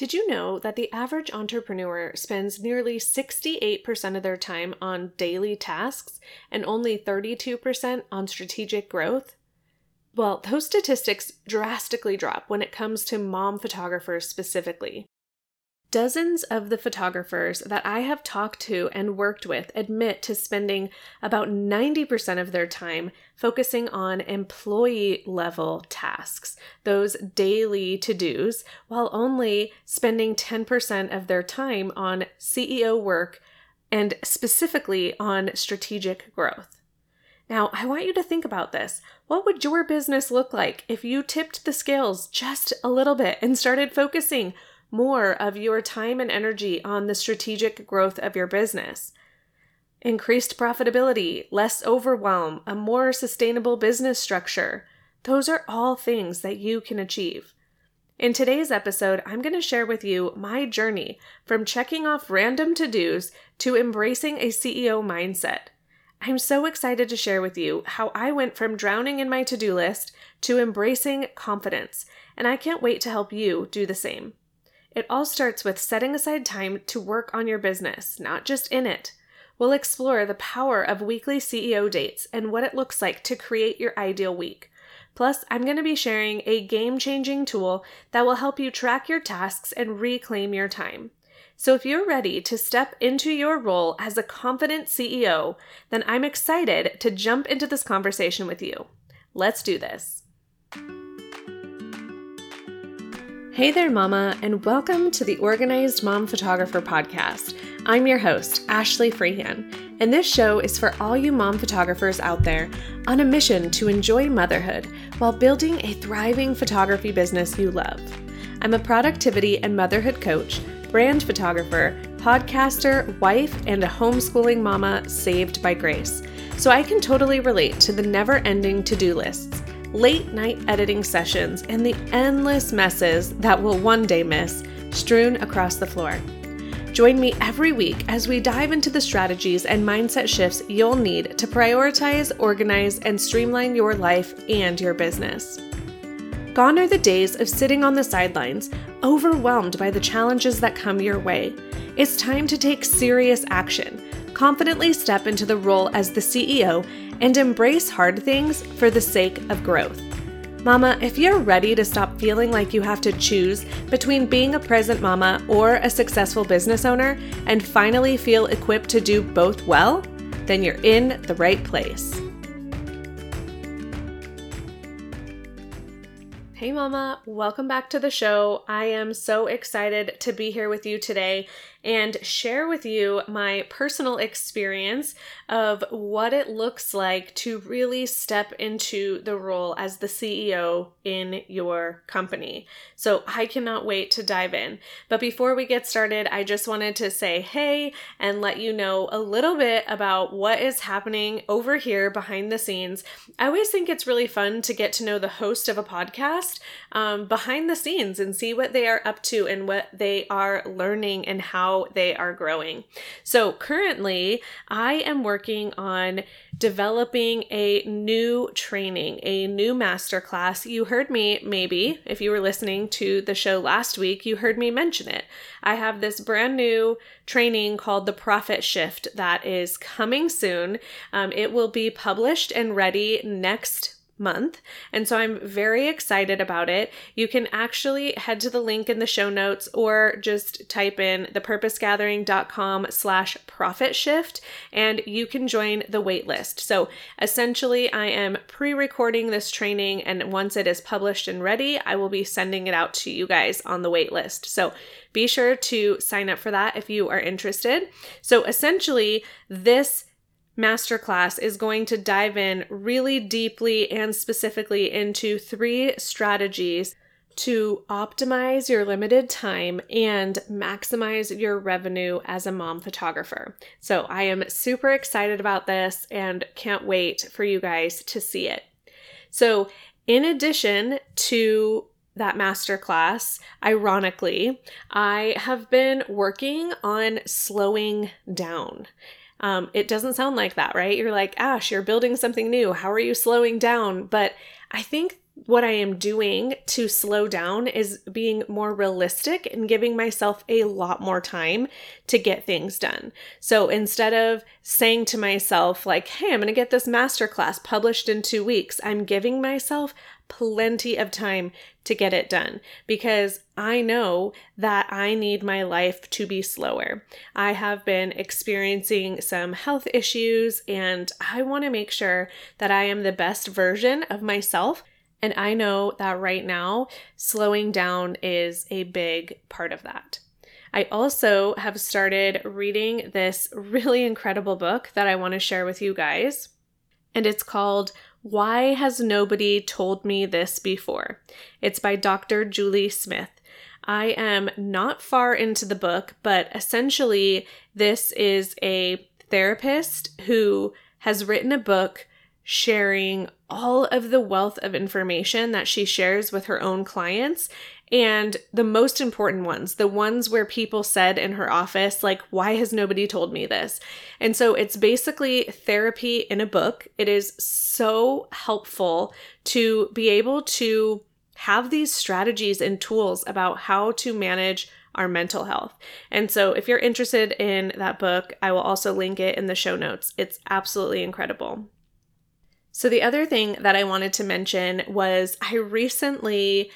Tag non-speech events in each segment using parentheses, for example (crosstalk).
Did you know that the average entrepreneur spends nearly 68% of their time on daily tasks and only 32% on strategic growth? Well, those statistics drastically drop when it comes to mom photographers specifically. Dozens of the photographers that I have talked to and worked with admit to spending about 90% of their time focusing on employee level tasks, those daily to dos, while only spending 10% of their time on CEO work and specifically on strategic growth. Now, I want you to think about this. What would your business look like if you tipped the scales just a little bit and started focusing more of your time and energy on the strategic growth of your business. Increased profitability, less overwhelm, a more sustainable business structure. Those are all things that you can achieve. In today's episode, I'm going to share with you my journey from checking off random to dos to embracing a CEO mindset. I'm so excited to share with you how I went from drowning in my to do list to embracing confidence, and I can't wait to help you do the same. It all starts with setting aside time to work on your business, not just in it. We'll explore the power of weekly CEO dates and what it looks like to create your ideal week. Plus, I'm going to be sharing a game changing tool that will help you track your tasks and reclaim your time. So, if you're ready to step into your role as a confident CEO, then I'm excited to jump into this conversation with you. Let's do this. Hey there, Mama, and welcome to the Organized Mom Photographer Podcast. I'm your host, Ashley Freehan, and this show is for all you mom photographers out there on a mission to enjoy motherhood while building a thriving photography business you love. I'm a productivity and motherhood coach, brand photographer, podcaster, wife, and a homeschooling mama saved by grace, so I can totally relate to the never ending to do lists late night editing sessions, and the endless messes that we'll one day miss strewn across the floor. Join me every week as we dive into the strategies and mindset shifts you'll need to prioritize, organize, and streamline your life and your business. Gone are the days of sitting on the sidelines, overwhelmed by the challenges that come your way. It's time to take serious action, confidently step into the role as the CEO, and embrace hard things for the sake of growth. Mama, if you're ready to stop feeling like you have to choose between being a present mama or a successful business owner and finally feel equipped to do both well, then you're in the right place. Hey, Mama, welcome back to the show. I am so excited to be here with you today and share with you my personal experience of what it looks like to really step into the role as the CEO in your company. So I cannot wait to dive in. But before we get started, I just wanted to say hey and let you know a little bit about what is happening over here behind the scenes. I always think it's really fun to get to know the host of a podcast um, behind the scenes and see what they are up to and what they are learning and how how they are growing. So currently, I am working on developing a new training, a new masterclass. You heard me, maybe, if you were listening to the show last week, you heard me mention it. I have this brand new training called the Profit Shift that is coming soon. Um, it will be published and ready next month. And so I'm very excited about it. You can actually head to the link in the show notes or just type in thepurposegathering.com slash profit shift and you can join the waitlist. So essentially I am pre-recording this training and once it is published and ready, I will be sending it out to you guys on the waitlist. So be sure to sign up for that if you are interested. So essentially this masterclass is going to dive in really deeply and specifically into three strategies to optimize your limited time and maximize your revenue as a mom photographer. So, I am super excited about this and can't wait for you guys to see it. So, in addition to that masterclass, ironically, I have been working on slowing down. Um, it doesn't sound like that, right? You're like, Ash, you're building something new. How are you slowing down? But I think what I am doing to slow down is being more realistic and giving myself a lot more time to get things done. So instead of saying to myself, like, hey, I'm going to get this masterclass published in two weeks, I'm giving myself plenty of time to get it done because I know that I need my life to be slower. I have been experiencing some health issues and I want to make sure that I am the best version of myself and I know that right now, slowing down is a big part of that. I also have started reading this really incredible book that I want to share with you guys. And it's called Why Has Nobody Told Me This Before? It's by Dr. Julie Smith. I am not far into the book, but essentially, this is a therapist who has written a book sharing all of the wealth of information that she shares with her own clients and the most important ones, the ones where people said in her office, like, why has nobody told me this? And so it's basically therapy in a book. It is so helpful to be able to have these strategies and tools about how to manage our mental health. And so if you're interested in that book, I will also link it in the show notes. It's absolutely incredible. So, the other thing that I wanted to mention was I recently,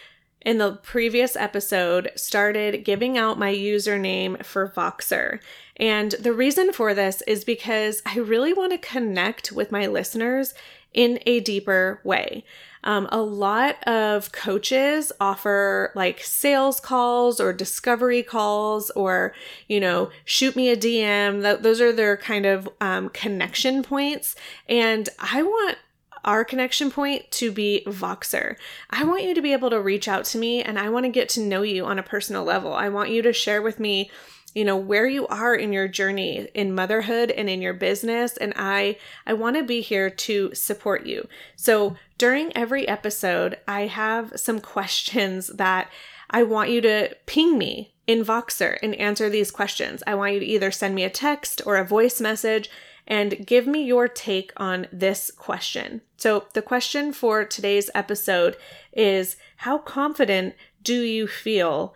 in the previous episode, started giving out my username for Voxer. And the reason for this is because I really want to connect with my listeners in a deeper way. Um, a lot of coaches offer like sales calls or discovery calls or, you know, shoot me a DM. Th- those are their kind of um, connection points. And I want our connection point to be Voxer. I want you to be able to reach out to me and I want to get to know you on a personal level. I want you to share with me you know where you are in your journey in motherhood and in your business and i i want to be here to support you so during every episode i have some questions that i want you to ping me in voxer and answer these questions i want you to either send me a text or a voice message and give me your take on this question. So, the question for today's episode is How confident do you feel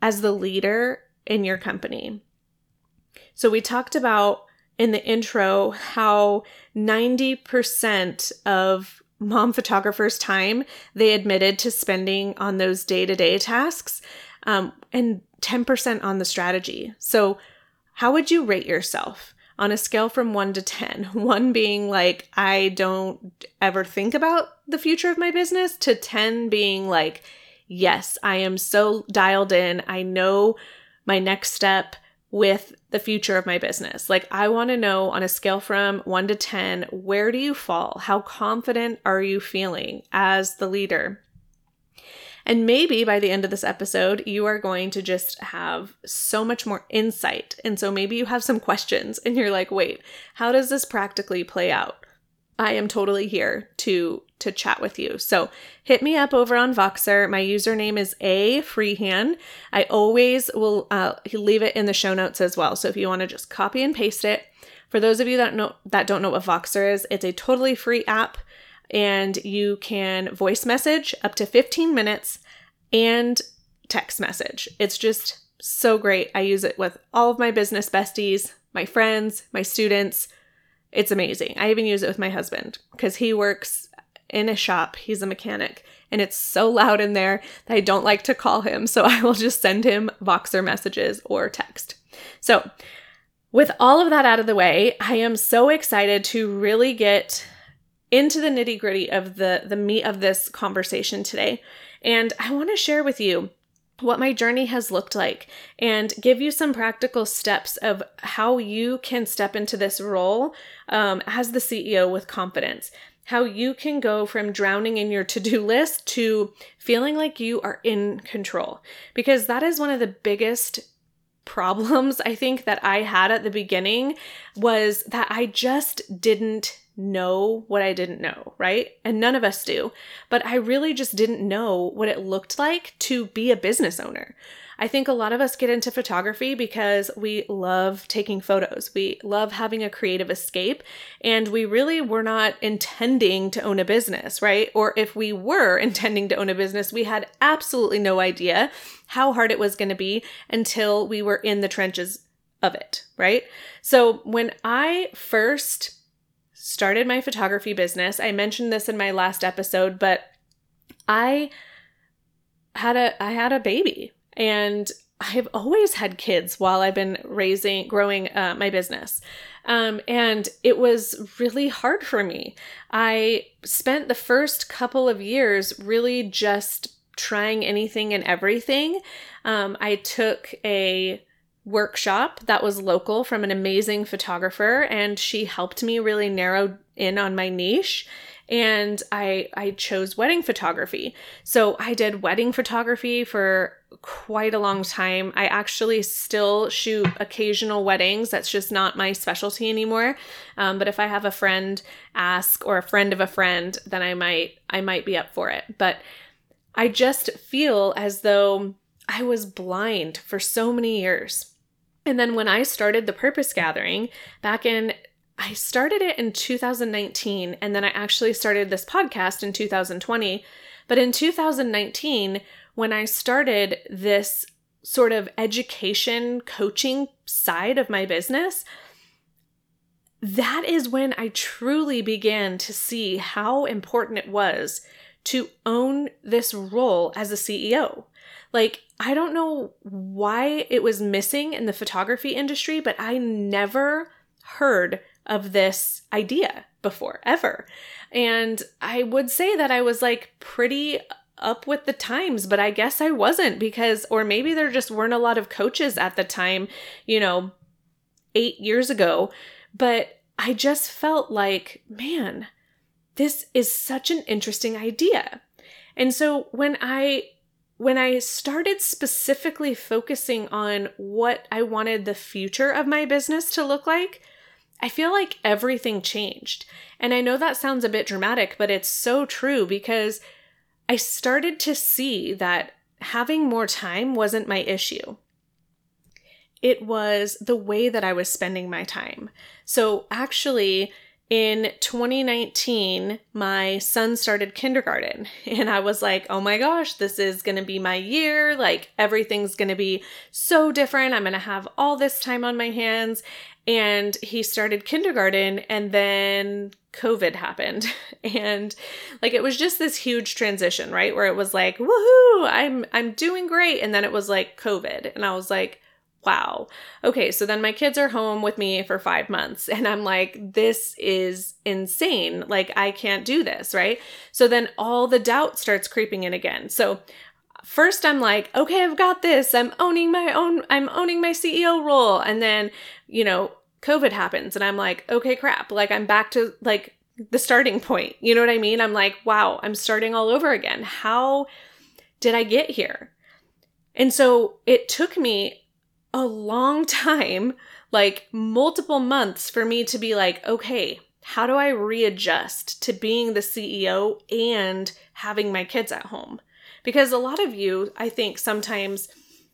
as the leader in your company? So, we talked about in the intro how 90% of mom photographers' time they admitted to spending on those day to day tasks um, and 10% on the strategy. So, how would you rate yourself? On a scale from one to 10, (laughs) one being like, I don't ever think about the future of my business, to 10 being like, yes, I am so dialed in. I know my next step with the future of my business. Like, I want to know on a scale from one to 10, where do you fall? How confident are you feeling as the leader? And maybe by the end of this episode, you are going to just have so much more insight. And so maybe you have some questions and you're like, wait, how does this practically play out? I am totally here to to chat with you. So hit me up over on Voxer. My username is afreehan. I always will uh, leave it in the show notes as well. So if you want to just copy and paste it. For those of you that know that don't know what Voxer is, it's a totally free app and you can voice message up to 15 minutes and text message. It's just so great. I use it with all of my business besties, my friends, my students. It's amazing. I even use it with my husband because he works in a shop. He's a mechanic and it's so loud in there that I don't like to call him. So (laughs) I will just send him Voxer messages or text. So, with all of that out of the way, I am so excited to really get into the nitty gritty of the, the meat of this conversation today. And I want to share with you what my journey has looked like and give you some practical steps of how you can step into this role um, as the CEO with confidence. How you can go from drowning in your to do list to feeling like you are in control. Because that is one of the biggest problems I think that I had at the beginning was that I just didn't know what I didn't know, right? And none of us do. But I really just didn't know what it looked like to be a business owner. I think a lot of us get into photography because we love taking photos. We love having a creative escape, and we really were not intending to own a business, right? Or if we were (laughs) intending to own a business, we had absolutely no idea how hard it was going to be until we were in the trenches of it, right? So when I first started my photography business, I mentioned this in my last episode, but I had a I had a baby and I've always had kids while I've been raising, growing uh, my business. Um, and it was really hard for me. I spent the first couple of years really just trying anything and everything. Um, I took a workshop that was local from an amazing photographer, and she helped me really narrow in on my niche and I I chose wedding photography. So I did wedding photography for quite a long time. I actually still shoot occasional weddings. That's just not my specialty anymore. Um, but if I have a friend ask or a friend of a friend, then I might I might be up for it. But I just feel as though I was blind for so many years. And then when I started the purpose gathering back in I started it in 2019 and then I actually started this podcast in 2020. But in 2019, when I started this sort of education coaching side of my business, that is when I truly began to see how important it was to own this role as a CEO. Like, I don't know why it was missing in the photography industry, but I never heard of this idea before, ever. And I would say that I was like pretty up with the times, but I guess I wasn't because, or maybe there just weren't a lot of coaches at the time, you know, eight years ago. But I just felt like, man, this is such an interesting idea. And so when I when I started specifically focusing on what I wanted the future of my business to look like, I feel like everything changed. And I know that sounds a bit dramatic, but it's so true because I started to see that having more time wasn't my issue. It was the way that I was spending my time. So, actually, in 2019, my son started kindergarten, (laughs) and I was like, oh my gosh, this is gonna be my year. Like, everything's gonna be so different. I'm gonna have all this time on my hands. And he started kindergarten and then covid happened. (laughs) And like it was just this huge transition right? Where it was like woohoo! I'm i'm doing great. And then it was like covid. And i was like wow okay so then my kids are home with me for 5 months (laughs) and i'm like this is insane like i can't do this right so then all the doubt starts creeping in again so first I'm like, okay, I've got this. I'm owning my own, I'm owning my CEO role. And then, you know, COVID happens and I'm like, okay, crap. Like I'm back to like the starting point. You know what I mean? I'm like, wow, I'm starting all over again. How did I get here? And so it took me a long (laughs) time, like multiple months, for me to be like, okay, how do I readjust to being the CEO and having my kids at home? Because a lot of you, I think, sometimes,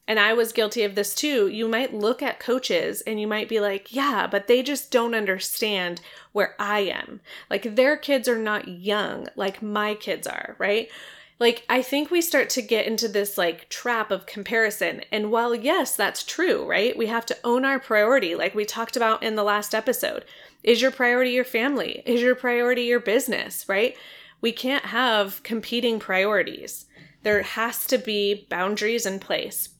and I was guilty of this too, you might look at coaches and you might be like, yeah, but they just don't understand where I am. Like their kids are not young like my kids are, right? Like, I think we start to get into this like trap of comparison. And while, yes, that's true, right? We have to own our priority, like we talked about in the last episode. Is your priority your family? Is your priority your business, right? We can't have competing priorities. There has to be boundaries in place.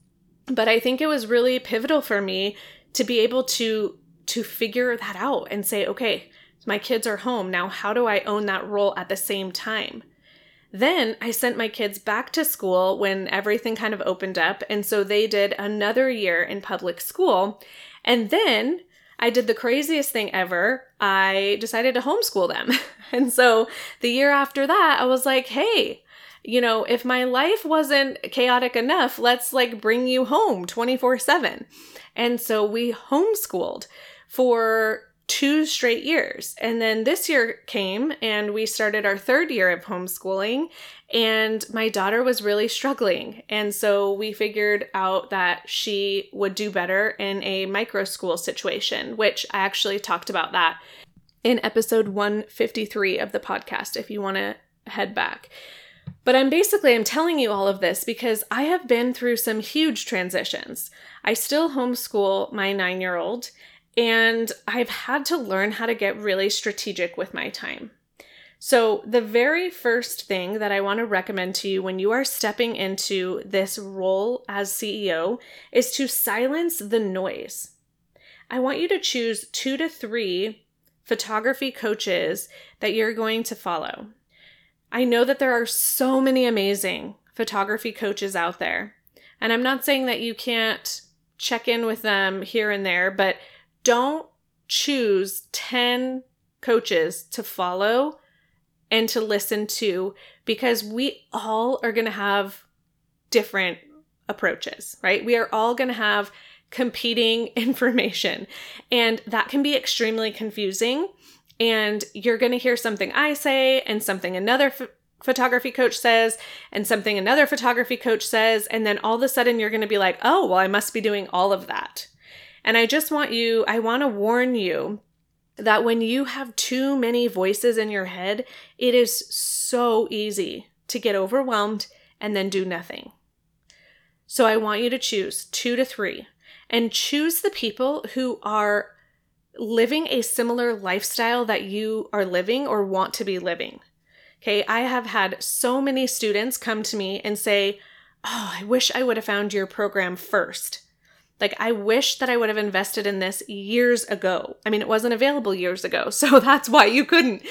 But I think it was really pivotal for me to be able to to figure that out and say, okay, my kids are home. Now how do I own that role at the same time? Then I sent my kids back to school when everything kind of opened up. And so they did another year in public school. And then I did the craziest thing ever. I decided to homeschool them. (laughs) and so the year after that, I was like, hey, you know, if my life wasn't chaotic enough, let's like bring you home 24 7. And so we homeschooled for two straight years. And then this year came and we started our third year of homeschooling and my daughter was really struggling. And so we figured out that she would do better in a micro school situation, which I actually talked about that in episode 153 of the podcast if you want to head back. But I'm basically I'm telling you all of this because I have been through some huge transitions. I still homeschool my 9-year-old and I've had to learn how to get really strategic with my time. So, the very first thing that I want to recommend to you when you are stepping into this role as CEO is to silence the noise. I want you to choose two to three photography coaches that you're going to follow. I know that there are so many amazing photography coaches out there. And I'm not saying that you can't check in with them here and there, but don't choose 10 coaches to follow and to listen to because we all are going to have different approaches, right? We are all going to have competing (laughs) information, and that can be extremely confusing. And you're going to hear something I say and something another f- photography coach says and something another photography coach says. And then all of a sudden you're going to be like, oh, well, I must be doing all of that. And I just want you, I want to warn you that when you have too many voices in your head, it is so easy to get overwhelmed and then do nothing. So I want you to choose two to three and choose the people who are living a similar lifestyle that you are living or want to be living. Okay, I have had so many students come to me and say, Oh, I wish I would have found your program first. Like, I wish that I would have invested in this years ago. I mean, it wasn't available years ago, (laughs) so that's why you couldn't.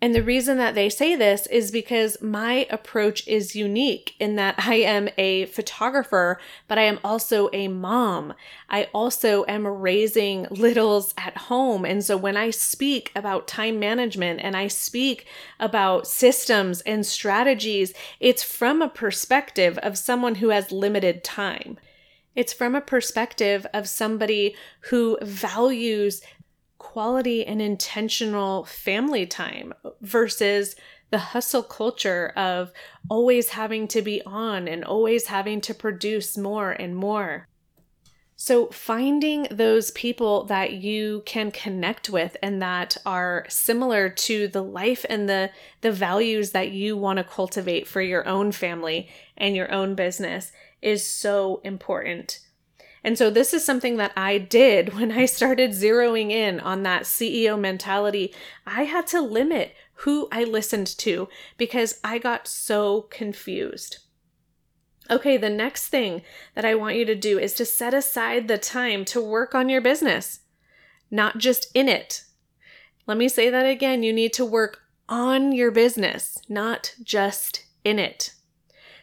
And the reason that they say this is because my approach is unique in that (laughs) I am a photographer, but I am also a mom. I also am raising littles at home. And so when I speak about time management and I speak about systems and strategies, it's from a perspective of someone who has limited time. It's from a perspective of somebody who values quality and intentional family time versus the hustle culture of always having to be on and always having to produce more and more. So, finding those people that you can connect with and that are similar to the life and the, the values that you want to cultivate for your own family and your own business is so important. And so, this is something that I did (laughs) when I started zeroing in on that CEO mentality. I had to limit who I listened to because I got so confused. Okay, the next thing that I want you to do is to set aside the time to work on your business, not just in it. Let me say that again. You need to work on your business, not just in it.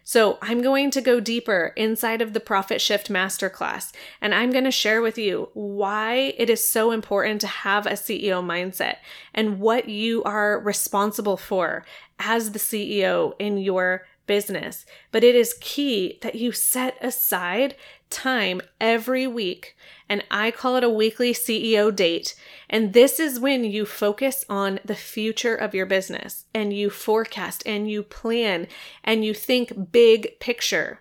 So, I'm going to go deeper inside of the Profit Shift Masterclass, and I'm going to share with you why it is so important to have a CEO mindset and what you are responsible for as the CEO in your business. But it is key that you set aside time every week, and I call it a weekly CEO date. And this is when you focus on the future of your business and you forecast and you plan and you think big picture.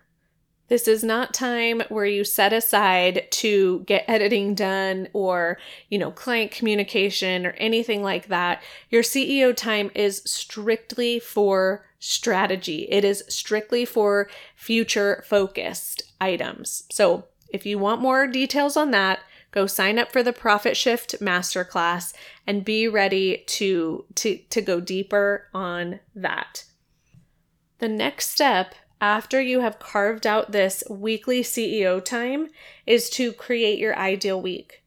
This is not time where you set aside to get editing done or, you know, client communication or anything like that. Your CEO time is strictly for strategy. It is strictly for future focused items. So, if you want more details on that, go sign up for the Profit Shift Masterclass and be ready to to to go deeper on that. The next step after you have carved out this weekly CEO time is to create your ideal week.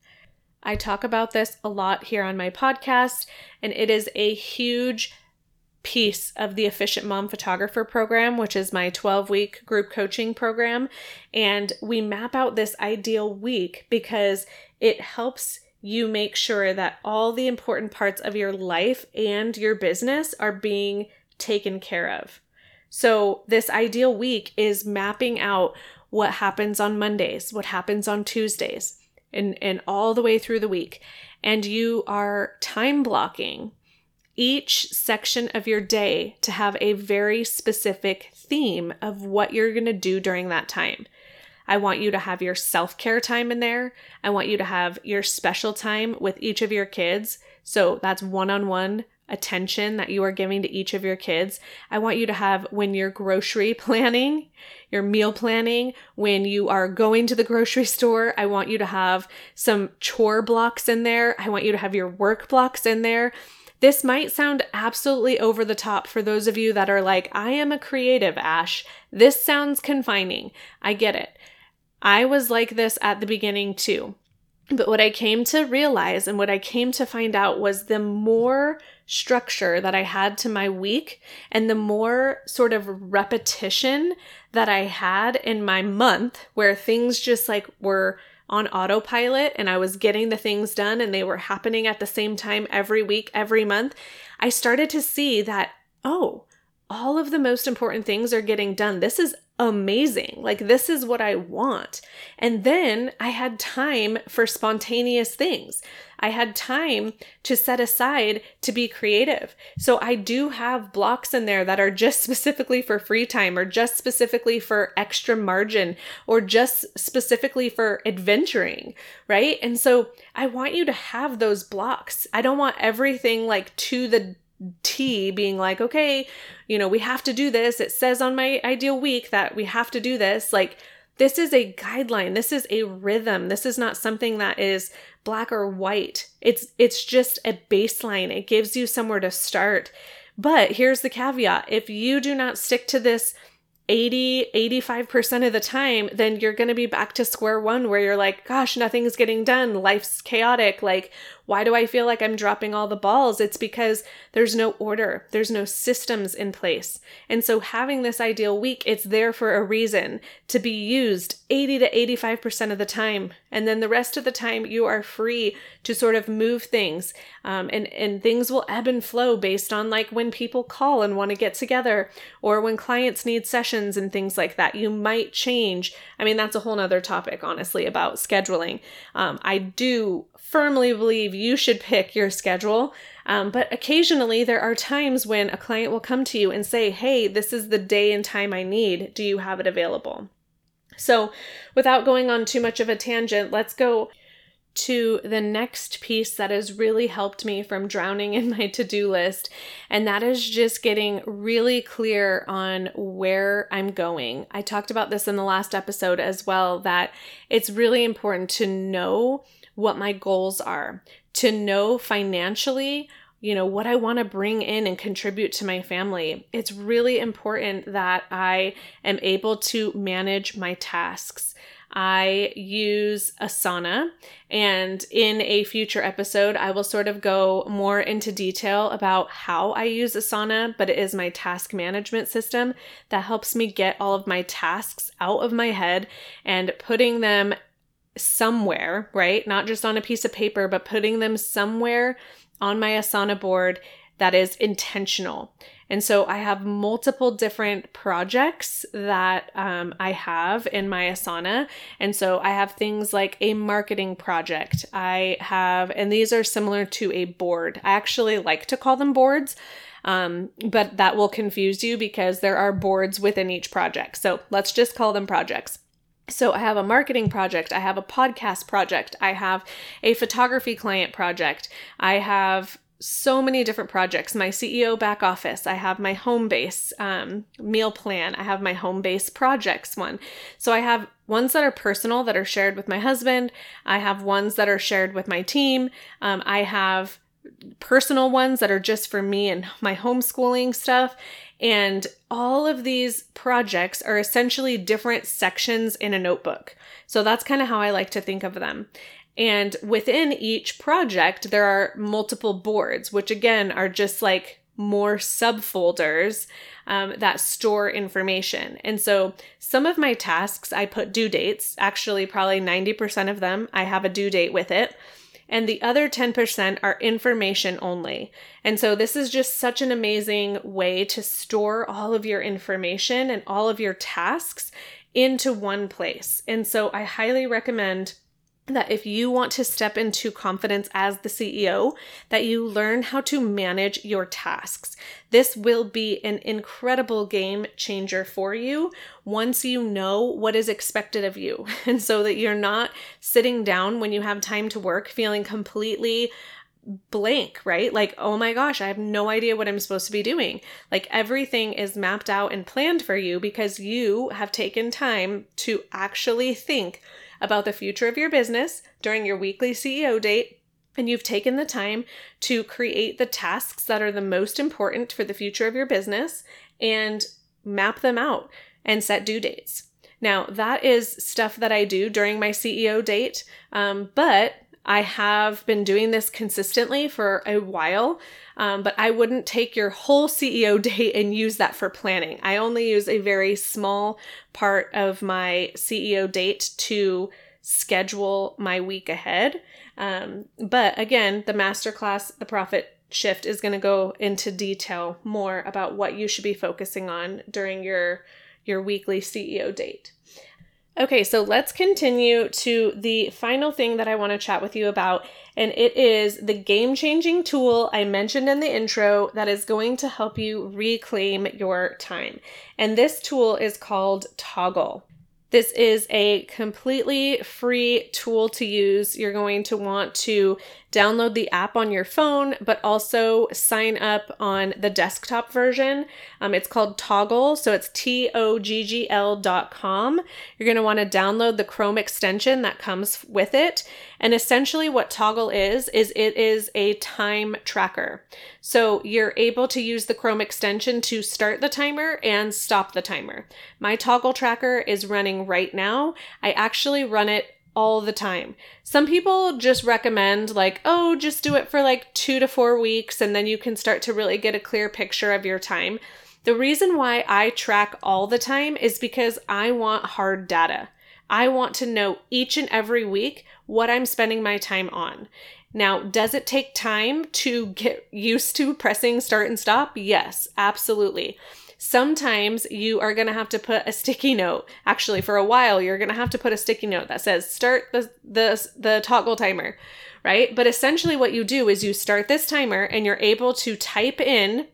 I talk about this a lot here on my podcast, and it is a huge piece of the Efficient Mom Photographer program, which is my 12 week group coaching program. And we map out this ideal week because it helps you make sure that all the important parts of your life and your business are being taken care of. So, this ideal week is mapping out what happens on Mondays, what happens on Tuesdays, and, and all the way through the week, and you are time blocking each section of your day to have a very specific theme of what you're going to do during that time. I want you to have your self care time in there. I want you to have your special time with each of your kids. So that's one on one attention that you are giving to each of your kids. I want you to have when you're grocery (laughs) planning, your meal planning, when you are going to the grocery store, I want you to have some chore blocks in there. I want you to have your work blocks in there. This might sound absolutely over the top for those of you that are like, I am a creative, Ash. This sounds confining. I get it. I was like this at the beginning too. But what I came to realize and what I came to find out was the more structure that I had to my week and the more sort of repetition that I had in my month where things just like were on autopilot and I was getting the things done and they were happening at the same time every week, every month, I started to see that, oh, all of the most important things are getting done. This is amazing. Like, this is what I want. And then I had time for spontaneous things. I had time to set aside to be creative. So I do have blocks in there that are just (laughs) specifically for free time or just specifically for extra margin or just specifically for adventuring, right? And so I want you to have those blocks. I don't want everything like to the T being like, okay, you know, we have to do this. It says on my ideal week that we have to do this. Like, this is a guideline. This is a rhythm. This is not something that is black or white. It's it's just a baseline. It gives you somewhere to start. But here's the caveat. If you do not stick to this 80 85% of the time then you're going to be back to square one where you're like gosh nothing's getting done life's chaotic like why do i feel like i'm dropping all the balls? It's because there's no order. There's no systems in place. And so having this ideal week it's there for a reason to be used 80 to 85% of the time. And then the rest of the time you are free to sort of move things um, and and things will ebb and flow based on like when people call and want to get together or when clients need sessions and things like that. You might change. I mean that's a whole nother topic honestly about scheduling. Um, i do firmly believe you should pick your schedule. Um, but occasionally there are times when a client will come to you and say hey this is the day and time i need. Do you have it available? So without going on too much of a tangent let's go to the next piece that has really helped me from drowning in my to do list, and that is just getting really clear on where I'm going. I talked about this in the last episode as well that it's really important to know what my goals are, to know financially you know, what I want to bring in and contribute to my family. It's really important that I am able to manage my tasks. I use Asana, and in a future episode, I will sort of go more into detail about how I use Asana, but it is my task management system that helps me get all of my tasks out of my head and putting them somewhere, right? Not just on a piece of paper, but putting them somewhere on my Asana board that is intentional. And so I have multiple different projects that um, I have in my Asana. And so I have things like a marketing project. I have, and these are similar to a board. I actually like to call them boards. Um, but that will confuse you because there are boards within each project. So let's just call them projects. So I have a marketing project, I have a podcast project, I have a photography client project, I have so many different projects. My CEO back office, I have my home base um, meal plan, I have my home base projects one. So I have ones that are personal that are shared with my husband, I have ones that are shared with my team, um, I have personal ones that are just for me and my homeschooling stuff. And all of these projects are essentially different sections in a notebook. So that's kind of how I like to think of them. And within each project, there are multiple boards, which again are just like more subfolders um, that store information. And so some of my tasks, I put due dates. Actually, probably 90% of them, I have a due date with it. And the other 10% are information only. And so this is just such an amazing way to store all of your information and all of your tasks into one place. And so I highly recommend that if you want to step into confidence as the CEO, that you learn how to manage your tasks. This will be an incredible game changer for you once you know what is expected of you. (laughs) And so that you're not sitting down when you have time to work feeling completely blank, right? Like, oh my gosh, I have no idea what I'm supposed to be doing. Like, everything is mapped out and planned for you because you have taken time to actually think about the future of your business during your weekly CEO date. And you've taken the time to create the tasks that are the most important for the future of your business and map them out and set due dates. Now, that is stuff that I do during my CEO date, um, but I have been doing this consistently for a while, um, but I wouldn't take your whole CEO (laughs) day and use that for planning. I only use a very small part of my CEO date to schedule my week ahead. Um, but again, the masterclass, the profit shift, is going to go into detail more about what you should be focusing on during your your weekly CEO date. Okay, so let's continue to the final thing that I want to chat with you about, and it is the game changing tool I mentioned in the intro that is going to help you reclaim your time. And this tool is called Toggl. This is a completely free tool to use. You're going to want to download the app on your phone, but also sign up on the desktop version. Um, it's called Toggl, so it's T O G G L dot com. You're going to want to download the Chrome extension that comes with it. And essentially, what Toggl is, is it is a time tracker. So you're able to use the Chrome extension to start the timer and stop the timer. My Toggl tracker is running right now. I actually run it all the time. Some people just recommend, like, oh, just do it for like two to four weeks and then you can start to really get a clear picture of your time. The reason why I track all the time is because I want hard data. I want to know each and every week what I'm spending my time on. Now, does it take time to get (laughs) used to pressing start and stop? Yes, absolutely sometimes you are going to have to put a sticky note. Actually, for a while, you're going to have to put a sticky note that says start the, the, the Toggl timer, right? But essentially, what you do is you start this timer and you're able to type in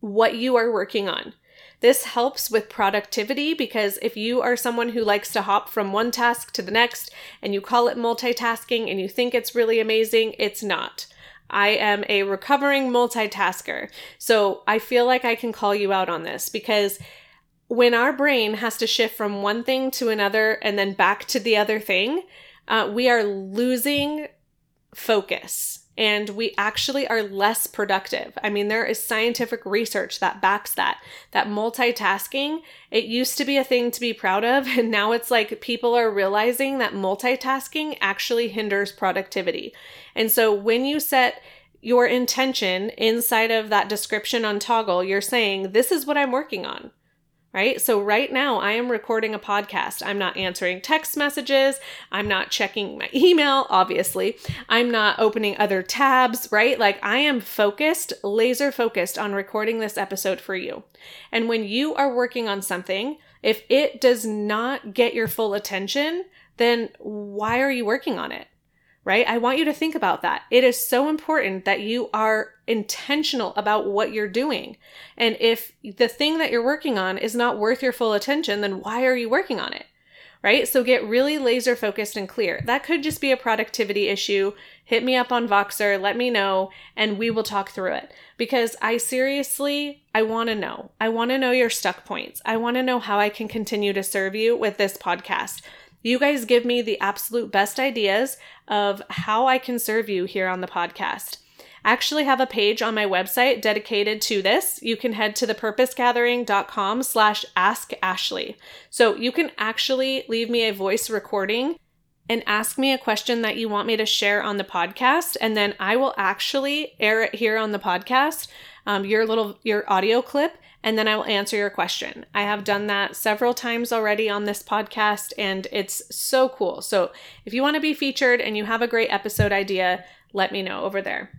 what you are working on. This helps with productivity because if you are someone who likes to hop from one task to the next and you call it multitasking and you think it's really amazing, it's not. I am a recovering multitasker. So I feel like I can call you out on this because when our brain has to shift from one thing to another and then back to the other thing, uh, we are losing focus and we actually are less productive. I mean, there is scientific research that backs that. That multitasking, it used to be a thing to be proud of, (laughs) and now it's like people are realizing that multitasking actually hinders productivity. And so when you set your intention inside of that description on Toggl, you're saying, This is what I'm working on right? So, right now, I am recording a podcast. I'm not answering text messages. I'm not checking my (laughs) email, obviously. I'm not opening other tabs, right? Like, I am focused, laser focused on recording this episode for you. And when you are working on something, if it does not get your full attention, then why are you working on it? Right? I want you to think about that. It is so important that you are intentional about what you're doing. And if the thing that you're working on is not worth your full attention, then why are you working on it? Right? So get really laser focused and clear. That could just be a productivity issue. Hit me up on Voxer, let me know, and we will talk through it. Because I seriously, I want to know. I want to know your stuck points. I want to know how I can continue to serve you with this podcast. You guys give me the absolute best ideas of how I can serve you here on the podcast. I actually have a page on my website dedicated to this. You can head to thepurposegathering.com slash ask Ashley. So you can actually leave me a voice recording and ask me a question that you want me to share on the podcast. And then I will actually air it here on the podcast, um, your little, your audio clip and then I will answer your question. I have done that several times already on this podcast, and it's so cool. So if you want to be featured and you have a great episode idea, let me know over there.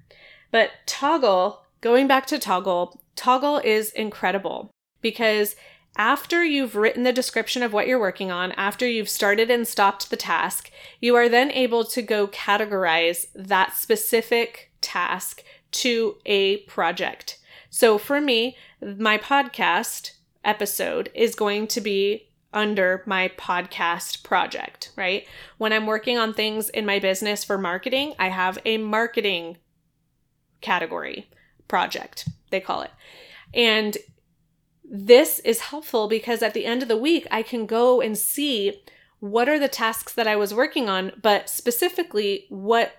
But Toggl, going back to Toggl, Toggl is incredible because After you've written the description of what you're working on, after you've started and stopped the task, you are then able to go categorize that specific task to a project. So for me, my podcast episode is going to be under my podcast project, right? When I'm working on things in my business for marketing, I have a marketing category project, they call it. And this is helpful because at the end of the week, I can go and see what are the tasks that I was working on, but specifically what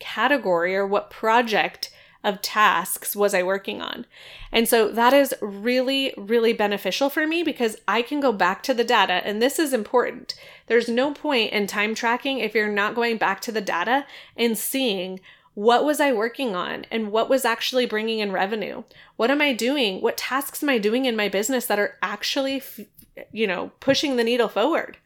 category or what project of tasks was I working on? And so that is really, really beneficial for me because I can go back to the data. And this is important. There's no point in time tracking if you're not going back to the data and seeing what was I working on and what was actually bringing in revenue? What am I doing? What tasks am I doing in my business that are actually, you know, pushing the needle forward?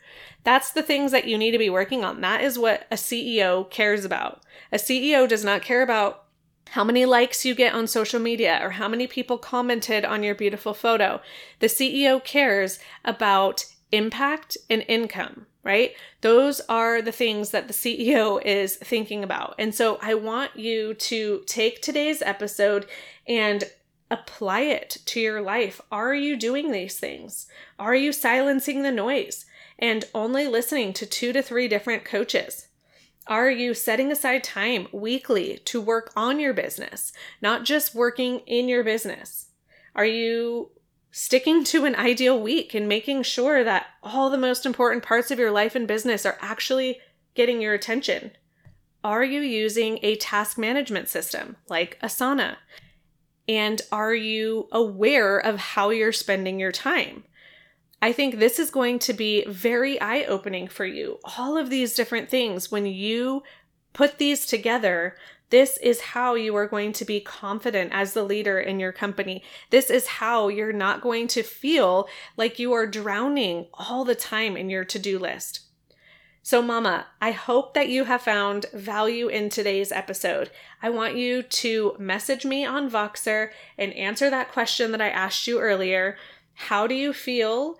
That's the things that you need to be working on. That is what a CEO cares about. A CEO does not care about how many likes you get on social media or how many people commented on your beautiful photo. The CEO cares about impact and income, right? Those are the things that the CEO is thinking about. And so I want you to take today's episode and apply it to your life. Are you doing these things? Are you silencing the noise and only listening to two to three different coaches? Are you setting aside time weekly to work on your business, not just working in your business? Are you sticking to an ideal week and making sure that all the most important parts of your life and business are actually getting your attention? Are you using a task management system like Asana? And are you aware of how you're spending your time? I think this is going to be very eye opening for you. All of these different things, when you put these together, this is how you are going to be confident as the leader in your company. This is how you're not going to feel like you are drowning all the time in your to do list. So, Mama, I hope that you have found value in today's episode. I want you to message me on Voxer and answer that question that I asked you earlier. How do you feel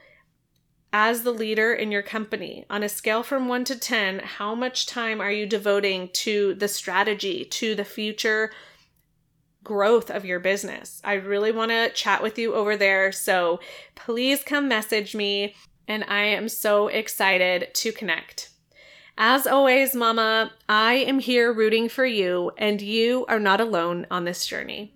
as the leader in your company, on a scale from 1 to 10, how much time are you devoting to the strategy, to the future growth of your business? I really want to chat with you over there. So please come message me, and I am so excited to connect. As always, Mama, I am here rooting for you, and you are not alone on this journey.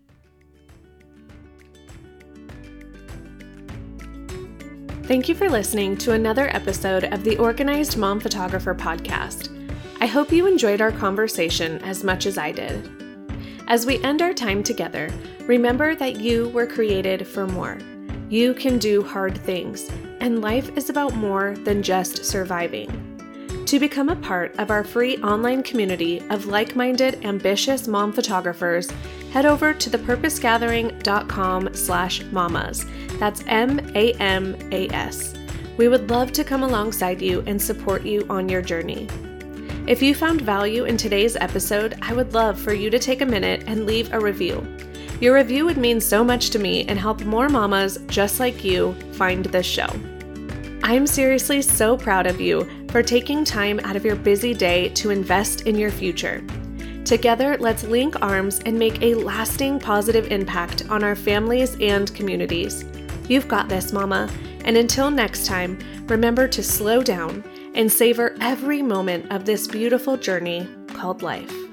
Thank you for listening to another episode of the Organized Mom Photographer podcast. I hope you enjoyed our conversation as much as I did. As we end our time together, remember that you were created for more. You can do hard things, and life is about more than just surviving. To become a part of our free online community of like minded, ambitious mom photographers, head over to thepurposegathering.com slash mamas. That's M A M A S. We would love to come alongside you and support you on your journey. If you found value in today's episode, I would love for you to take a minute and leave a review. Your review would mean so much to me and help more mamas just like you find this show. I'm seriously so proud of you for taking time out of your busy day to invest in your future. Together, let's link arms and make a lasting positive impact on our families and communities. You've got this, Mama. And until next time, remember to slow down and savor every moment of this beautiful journey called life.